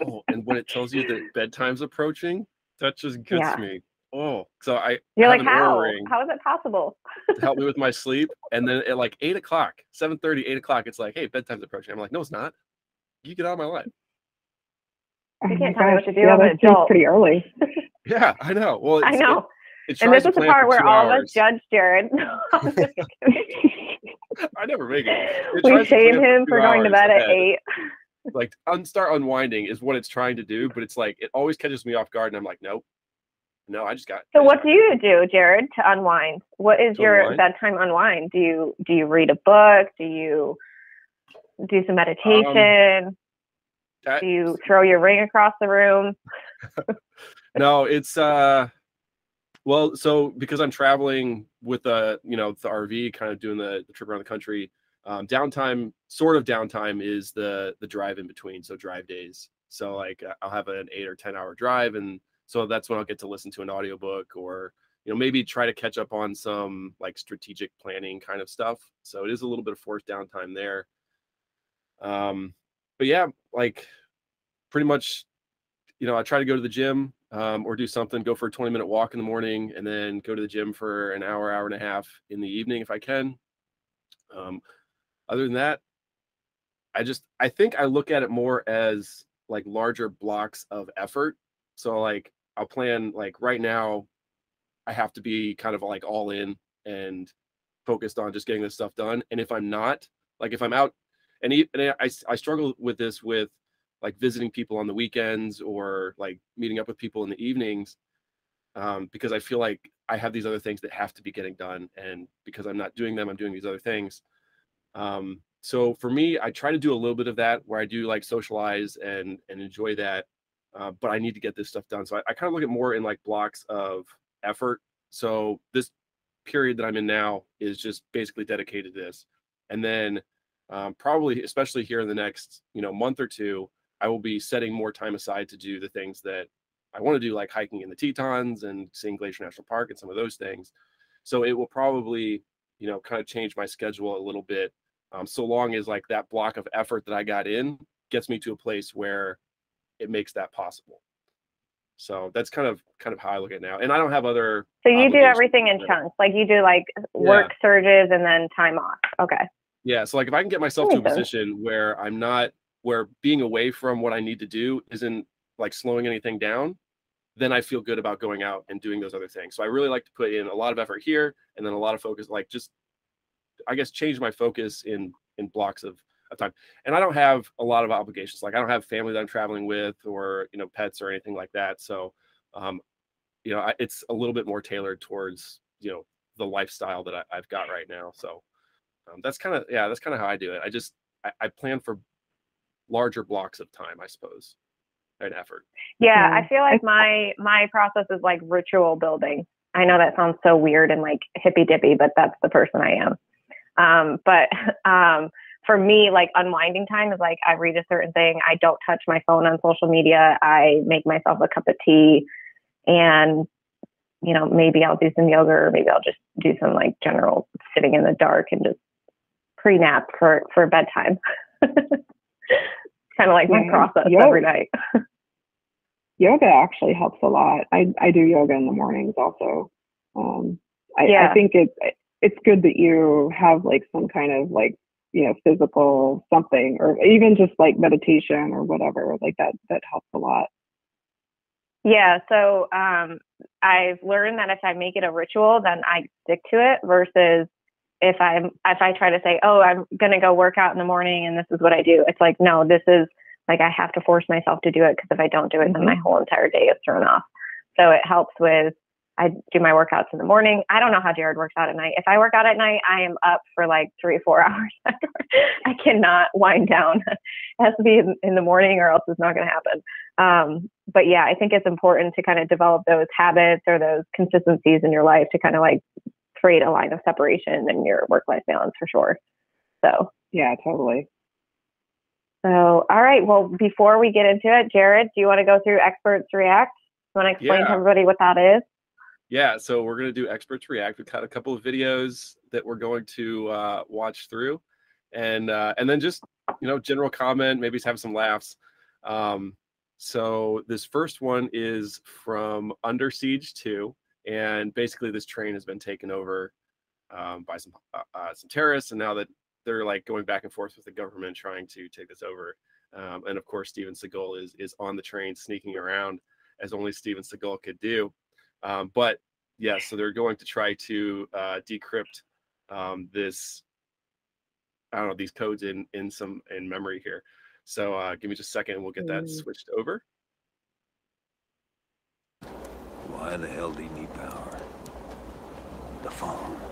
Oh, and when it tells you that bedtime's approaching, that just gets Yeah. me. Oh, so I You're like, "How? ring How is it possible?" to help me with my sleep, and then at like eight o'clock, 7:30, 8 o'clock, it's like, hey, bedtime's approaching. I'm like, no, it's not. You get out of my life. You Oh can't my tell me what gosh, to do. Yeah, I'm an that seems adult. pretty early. Yeah, I know. Well, I know. It, it and this is the part where all of us judge Jared. I'm just kidding. I never make it. It we shame plan for him for going to hours bed at eight. Like un- start unwinding is what it's trying to do, but it's like it always catches me off guard, and I'm like, nope, no, I just got. So what do you do, Jared, to unwind? What is your unwind? bedtime unwind? Do you do you read a book? Do you do some meditation? got- do you throw your ring across the room? no it's uh well so because i'm traveling with uh you know the rv kind of doing the, the trip around the country um downtime sort of downtime is the the drive in between so drive days so like uh, i'll have an eight or ten hour drive and so that's when i'll get to listen to an audiobook or you know maybe try to catch up on some like strategic planning kind of stuff. So it is a little bit of forced downtime there. Um but yeah like pretty much you know i try to go to the gym um, or do something go for a 20 minute walk in the morning and then go to the gym for an hour hour and a half in the evening if i can. Um, other than that i just i think i look at it more as like larger blocks of effort. So like i'll plan like right now i have to be kind of like all in and focused on just getting this stuff done and if i'm not like if i'm out and, e- and I, I struggle with this with like visiting people on the weekends or like meeting up with people in the evenings um, because I feel like I have these other things that have to be getting done, and because I'm not doing them, I'm doing these other things. Um, so for me, I try to do a little bit of that where I do like socialize and and enjoy that, uh, but I need to get this stuff done. So I, I kind of look at more in like blocks of effort. So this period that I'm in now is just basically dedicated to this, and then um, probably especially here in the next you know month or two I will be setting more time aside to do the things that I want to do, like hiking in the Tetons and seeing Glacier National Park and some of those things. So it will probably, you know, kind of change my schedule a little bit. Um, so long as like that block of effort that I got in gets me to a place where it makes that possible. So that's kind of kind of how I look at it now. And I don't have other So you do everything in chunks. Like you do like work surges and then time off. Okay. Yeah. So like if I can get myself to a position where I'm not where being away from what I need to do isn't like slowing anything down, then I feel good about going out and doing those other things. So I really like to put in a lot of effort here and then a lot of focus, like just I guess change my focus in in blocks of, of time. And I don't have a lot of obligations. Like I don't have family that I'm traveling with or you know pets or anything like that. So um, you know, I, it's a little bit more tailored towards you know the lifestyle that I, have got right now. So um, that's kind of yeah, that's kind of how I do it. I just I, I, plan for larger blocks of time, I suppose, and effort. Yeah, I feel like my my process is like ritual building. I know that sounds so weird and like hippy dippy, but that's the person I am. Um, but um, for me, like unwinding time is like I read a certain thing. I don't touch my phone on social media. I make myself a cup of tea and you know, maybe I'll do some yoga or maybe I'll just do some like general sitting in the dark and just pre nap for, for bedtime. kind of like my process yoga, every night. yoga actually helps a lot. I, I do yoga in the mornings also. Um, I, yeah. I think it's, it's good that you have like some kind of like, you know, physical something or even just like meditation or whatever like that, that helps a lot. Yeah, so um, I've learned that if I make it a ritual, then I stick to it versus if I'm if I try to say, "Oh, I'm going to go work out in the morning and this is what I do." It's like, "No, this is like I have to force myself to do it because if I don't do it, then my mm-hmm. whole entire day is thrown off." So it helps with I do my workouts in the morning. I don't know how Jared works out at night. If I work out at night, I am up for like three, four hours. I cannot wind down. it has to be in, in the morning or else it's not going to happen. Um, but yeah, I think it's important to kind of develop those habits or those consistencies in your life to kind of like create a line of separation in your work life balance for sure. So, yeah, totally. So, all right. Well, before we get into it, Jared, do you want to go through Experts React? You want to explain yeah. to everybody what that is? Yeah, so we're to do experts react. We've got a couple of videos that we're going to uh, watch through, and uh, and then just you know general comment, maybe just have some laughs. Um, so this first one is from Under Siege Two, and basically this train has been taken over um, by some uh, uh, some terrorists, and now that they're like going back and forth with the government trying to take this over, um, and of course Steven Seagal is is on the train sneaking around as only Steven Seagal could do. Um, but yeah, so they're going to try to uh, decrypt um, this. I don't know these codes in in some in memory here. So uh, give me just a second, and we'll get that mm. switched over. Why the hell do you need power? The phone.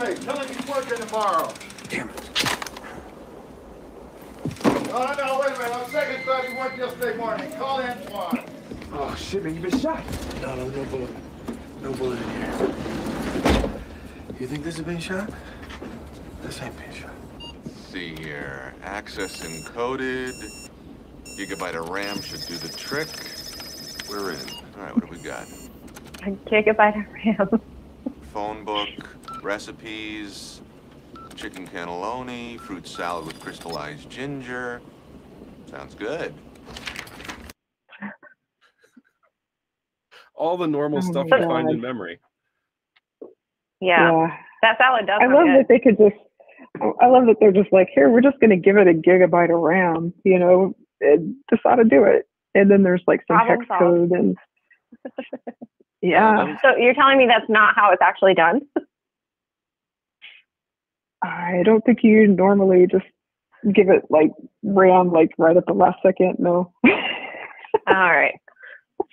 Felipe, tell him he's working tomorrow. Damn it. No, no, no, wait a minute. On second thought, he worked yesterday morning. Call Antoine. Oh, shit, man, you've been shot. No, no, no bullet. No bullet in here. You think this has been shot? This ain't been shot. Let's see here. Access encoded. Gigabyte of RAM should do the trick. We're in. All right, what have we got? A gigabyte of RAM. Phone book recipes, chicken cannelloni, fruit salad with crystallized ginger. Sounds good. All the normal oh stuff you find in memory. Yeah. yeah. That salad does. I love good. that they could just. I love that they're just like, here, we're just going to give it a gigabyte of RAM, you know, just how to do it. And then there's like some Problem hex solved. code and. yeah. So you're telling me that's not how it's actually done? I don't think you normally just give it like RAM like right at the last second. No. All right.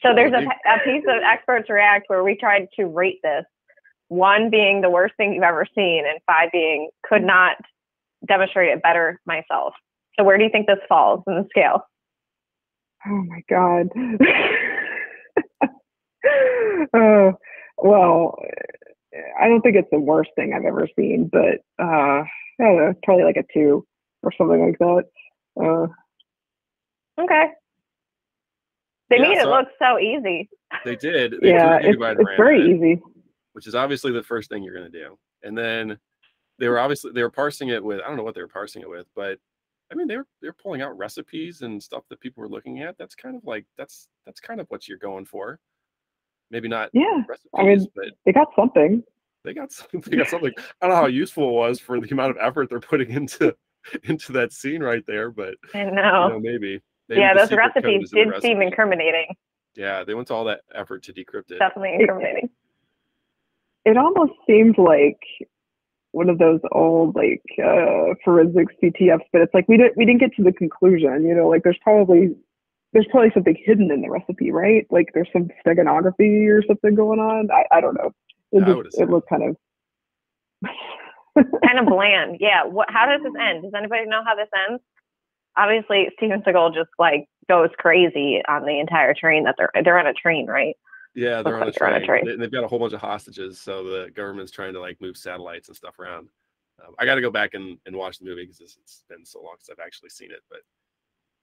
So there's a, a piece of Experts React where we tried to rate this. One being the worst thing you've ever seen, and five being could not demonstrate it better myself. So where do you think this falls in the scale? Oh my god. oh well, I don't think it's the worst thing I've ever seen, but uh, I don't know, probably like a two or something like that. Uh, okay. They yeah, made so it look so easy. They did. They yeah, it's, it's very easy. Which is obviously the first thing you're going to do, and then they were obviously they were parsing it with I don't know what they were parsing it with, but I mean they were they're pulling out recipes and stuff that people were looking at. That's kind of like that's that's kind of what you're going for. Maybe not. Yeah, recipes, I mean, but they got something. They got something. They got something. I don't know how useful it was for the amount of effort they're putting into into that scene right there, but I you know. know, maybe. maybe yeah, those recipes is in the did seem incriminating. Yeah, they went to all that effort to decrypt it. Definitely incriminating. it almost seemed like one of those old like uh forensic CTFs, but it's like we didn't we didn't get to the conclusion, you know, like there's probably there's probably something hidden in the recipe, right? Like there's some steganography or something going on. I, I don't know. It, I would just, it assume. looked kind of kind of bland. Yeah. What? How does this end? Does anybody know how this ends? Obviously, Steven Seagal just like goes crazy on the entire train that they're they're on a train, right? Yeah, they're on a Looks like they're on a train. train. They, they've got a whole bunch of hostages, so the government's trying to like move satellites and stuff around. Um, I got to go back and, and watch the movie because it's been so long since I've actually seen it. But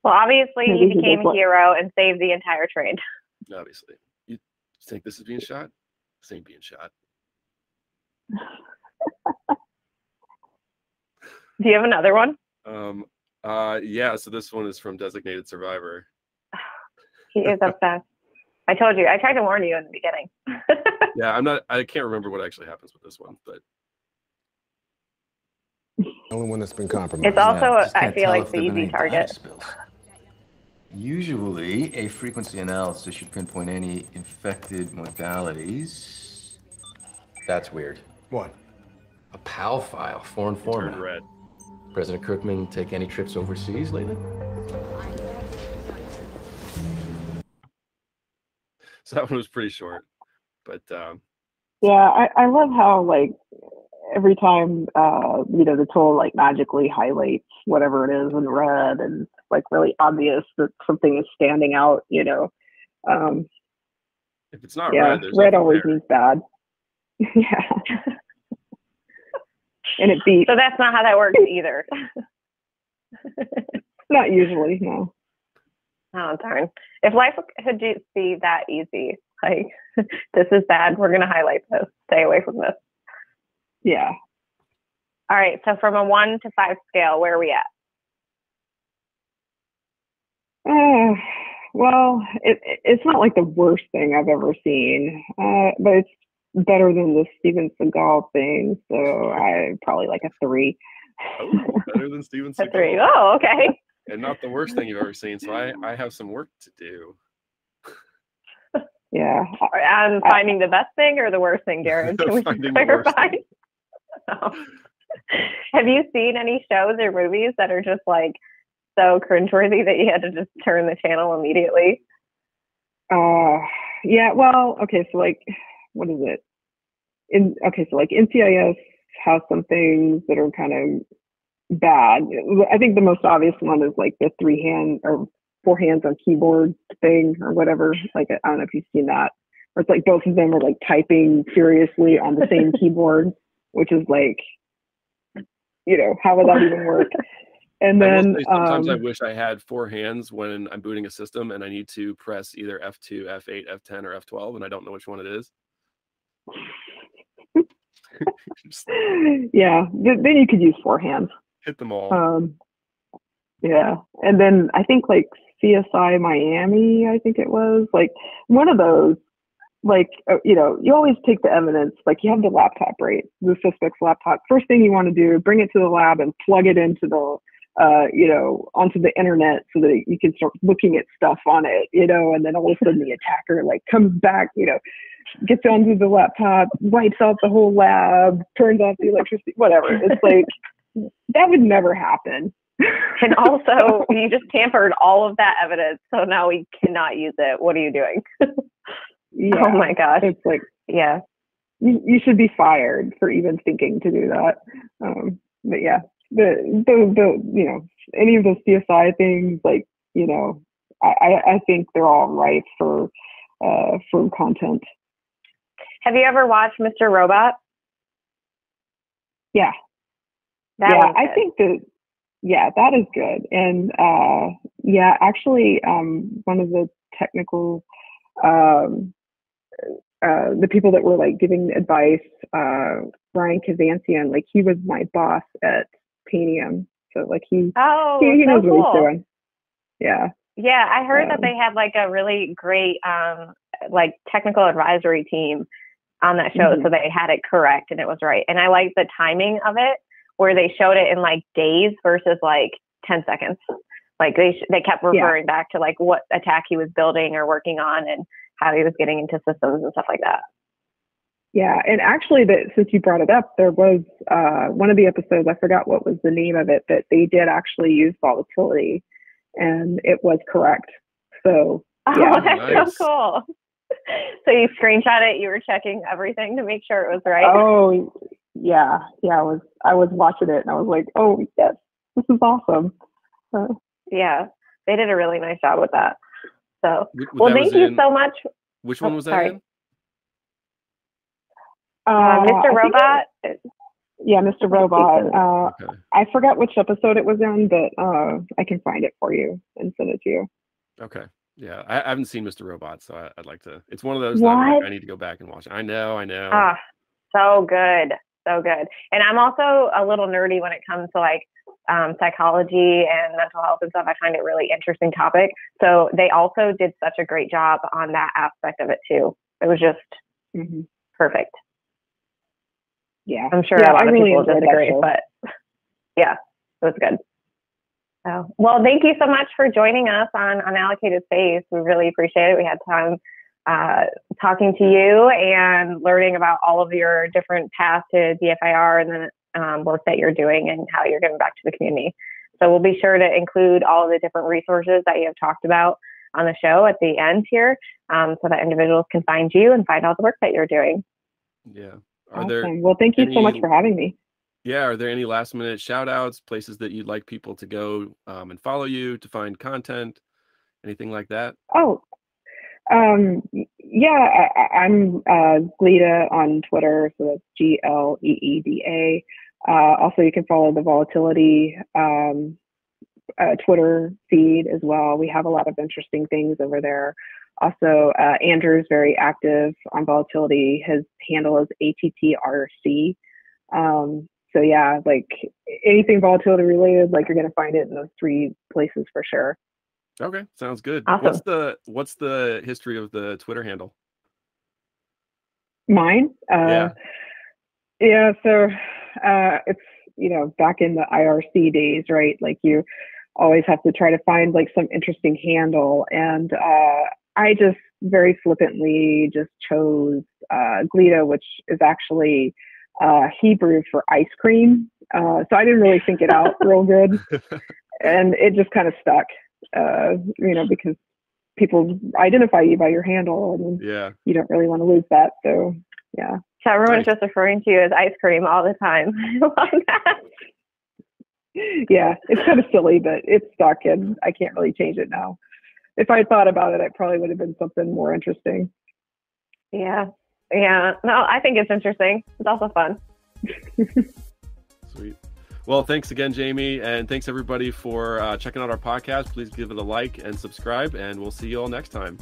Well, obviously Maybe he he became does a what- hero and saved the entire train. obviously, you think this is being shot? This ain't being shot. Do you have another one? Um, uh, yeah. So this one is from Designated Survivor. He is obsessed. I told you. I tried to warn you in the beginning. Yeah, I'm not. I can't remember what actually happens with this one, but Only one that's been compromised. It's also, Yeah, just I feel tell like the easy target. Spills. Usually, a frequency analysis should pinpoint any infected modalities. That's weird. What? A PAL file, foreign turned format. red. President Kirkman take any trips overseas lately? So that one was pretty short, but um, Yeah, I, I love how like every time uh you know the tool like magically highlights whatever it is in red and like really obvious that something is standing out, you know. Um if it's not yeah, red, there's red always there. means bad. yeah. and it beats So that's not how that works either. not usually, no. Oh darn! If life could just be that easy, like this is bad, we're gonna highlight this. Stay away from this. Yeah. All right. So from a one to five scale, where are we at? Uh, well, it, it- it's not like the worst thing I've ever seen, uh, but it's better than the Steven Seagal thing. So I probably like a three. Oh, better than Steven A Seagal. three. Oh, okay. and not the worst thing you've ever seen. So I, I have some work to do. Yeah. On finding the best thing or the worst thing, Darren? Can we just Finding the worst clarify? Have you seen any shows or movies that are just like so cringeworthy that you had to just turn the channel immediately? Uh, yeah. Well, okay. So like, what is it? In okay, so like NCIS has some things that are kind of bad. I think the most obvious one is like the three hand or four hands on keyboard thing or whatever. Like I don't know if you've seen that. Or it's like both of them are like typing furiously on the same keyboard, which is like, you know, how would that even work? And I then say sometimes I um, wish I had four hands when I'm booting a system and I need to press either F2, F8, F10, or F12, and I don't know which one it is. Yeah, th- then you could use four hands. hit them all. Um, yeah, and then I think like CSI Miami, I think it was like one of those. Like uh, you know, you always take the evidence. Like you have the laptop, right? The suspect's laptop. First thing you want to do, bring it to the lab and plug it into the, uh, you know, onto the internet so that you can start looking at stuff on it. You know, and then all of a sudden the attacker like comes back. You know, gets onto the laptop, wipes out the whole lab, turns off the electricity, whatever. It's like that would never happen. And also, you just tampered all of that evidence, so now we cannot use it. What are you doing? Yeah, Oh my gosh. it's like Yeah. you, you should be fired for even thinking to do that. Um, but yeah, the, the the you know any of those CSI things, like you know, I I, think they're all right for uh for content. Have you ever watched Mr. Robot? Yeah. That yeah, I think that yeah, that is good. And uh yeah, actually um one of the technical um uh the people that were like giving advice, uh Ryan Kazanciyan, like he was my boss at Tanium. So like he Oh, he, he so knows what he's doing. Yeah. Yeah, I heard that Um, they had like a really great um like technical advisory team on that show, Mhm. so they had it correct and it was right. And I liked the timing of it where they showed it in like days versus like 10 seconds. Like they sh- they kept referring back to like what attack he was building or working on and how he was getting into systems and stuff like that. Yeah, and actually, that since you brought it up, there was uh, one of the episodes. I forgot what was the name of it, but they did actually use volatility, and it was correct. So Oh, that's nice. so cool. so you screenshot it, you were checking everything to make sure it was right. oh yeah, yeah. I was I was watching it, and I was like, oh yes, this is awesome. Uh, Yeah, they did a really nice job with that. So, W- well, thank you in- so much, Which one Oh, was that sorry. in? uh, Mr. think it- Robot. yeah, Mr. Robot. Uh, Okay. I forgot which episode it was in, but uh, I can find it for you and send it to you. Okay. Yeah, I, I haven't seen Mr. Robot, so I, I'd like to. It's one of those that I'm like, What? I need to go back and watch. I know, I know. Ah, so good, so good. And I'm also a little nerdy when it comes to like um, psychology and mental health and stuff. I find it really interesting topic. So they also did such a great job on that aspect of it too. It was just hmm perfect. Yeah, I'm sure Yeah, a lot I of really people disagree, but yeah, it was good. So, well, thank you so much for joining us on Unallocated Space. We really appreciate it. We had time uh, talking to you and learning about all of your different paths to DFIR and the um, work that you're doing and how you're giving back to the community. So we'll be sure to include all of the different resources that you have talked about on the show at the end here um, so that individuals can find you and find all the work that you're doing. Yeah. Are there. Well, thank you so much for having me. yeah, are there any last minute shout outs, places that you'd like people to go um, and follow you to find content, anything like that? Oh, um, yeah, I, I'm uh, Gleeda on Twitter, so that's G L E E D A. Uh, also, you can follow the Volatility um, uh, Twitter feed as well. We have a lot of interesting things over there. Also, uh, Andrew's very active on Volatility. His handle is ATTRC. Um, so yeah, like anything volatility related, like you're gonna find it in those three places for sure. Okay, sounds good. Awesome. What's the what's the history of the Twitter handle? Mine? Uh, Yeah. yeah. So uh, it's, you know, back in the IRC days, right? Like you always have to try to find like some interesting handle. And uh, I just very flippantly just chose uh, Gleeda, which is actually uh, Hebrew for ice cream. Uh, so I didn't really think it out real good. And it just kind of stuck, uh, you know, because people identify you by your handle and Yeah. you don't really want to lose that. So yeah. So everyone's Nice. just referring to you as ice cream all the time. I love that. Yeah, it's kind of silly, but it's stuck and I can't really change it now. If I thought about it, it probably would have been something more interesting. Yeah. Yeah. No, I think it's interesting. It's also fun. Well, thanks again, Jamie, and thanks everybody for uh, checking out our podcast. Please give it a like and subscribe, and we'll see you all next time.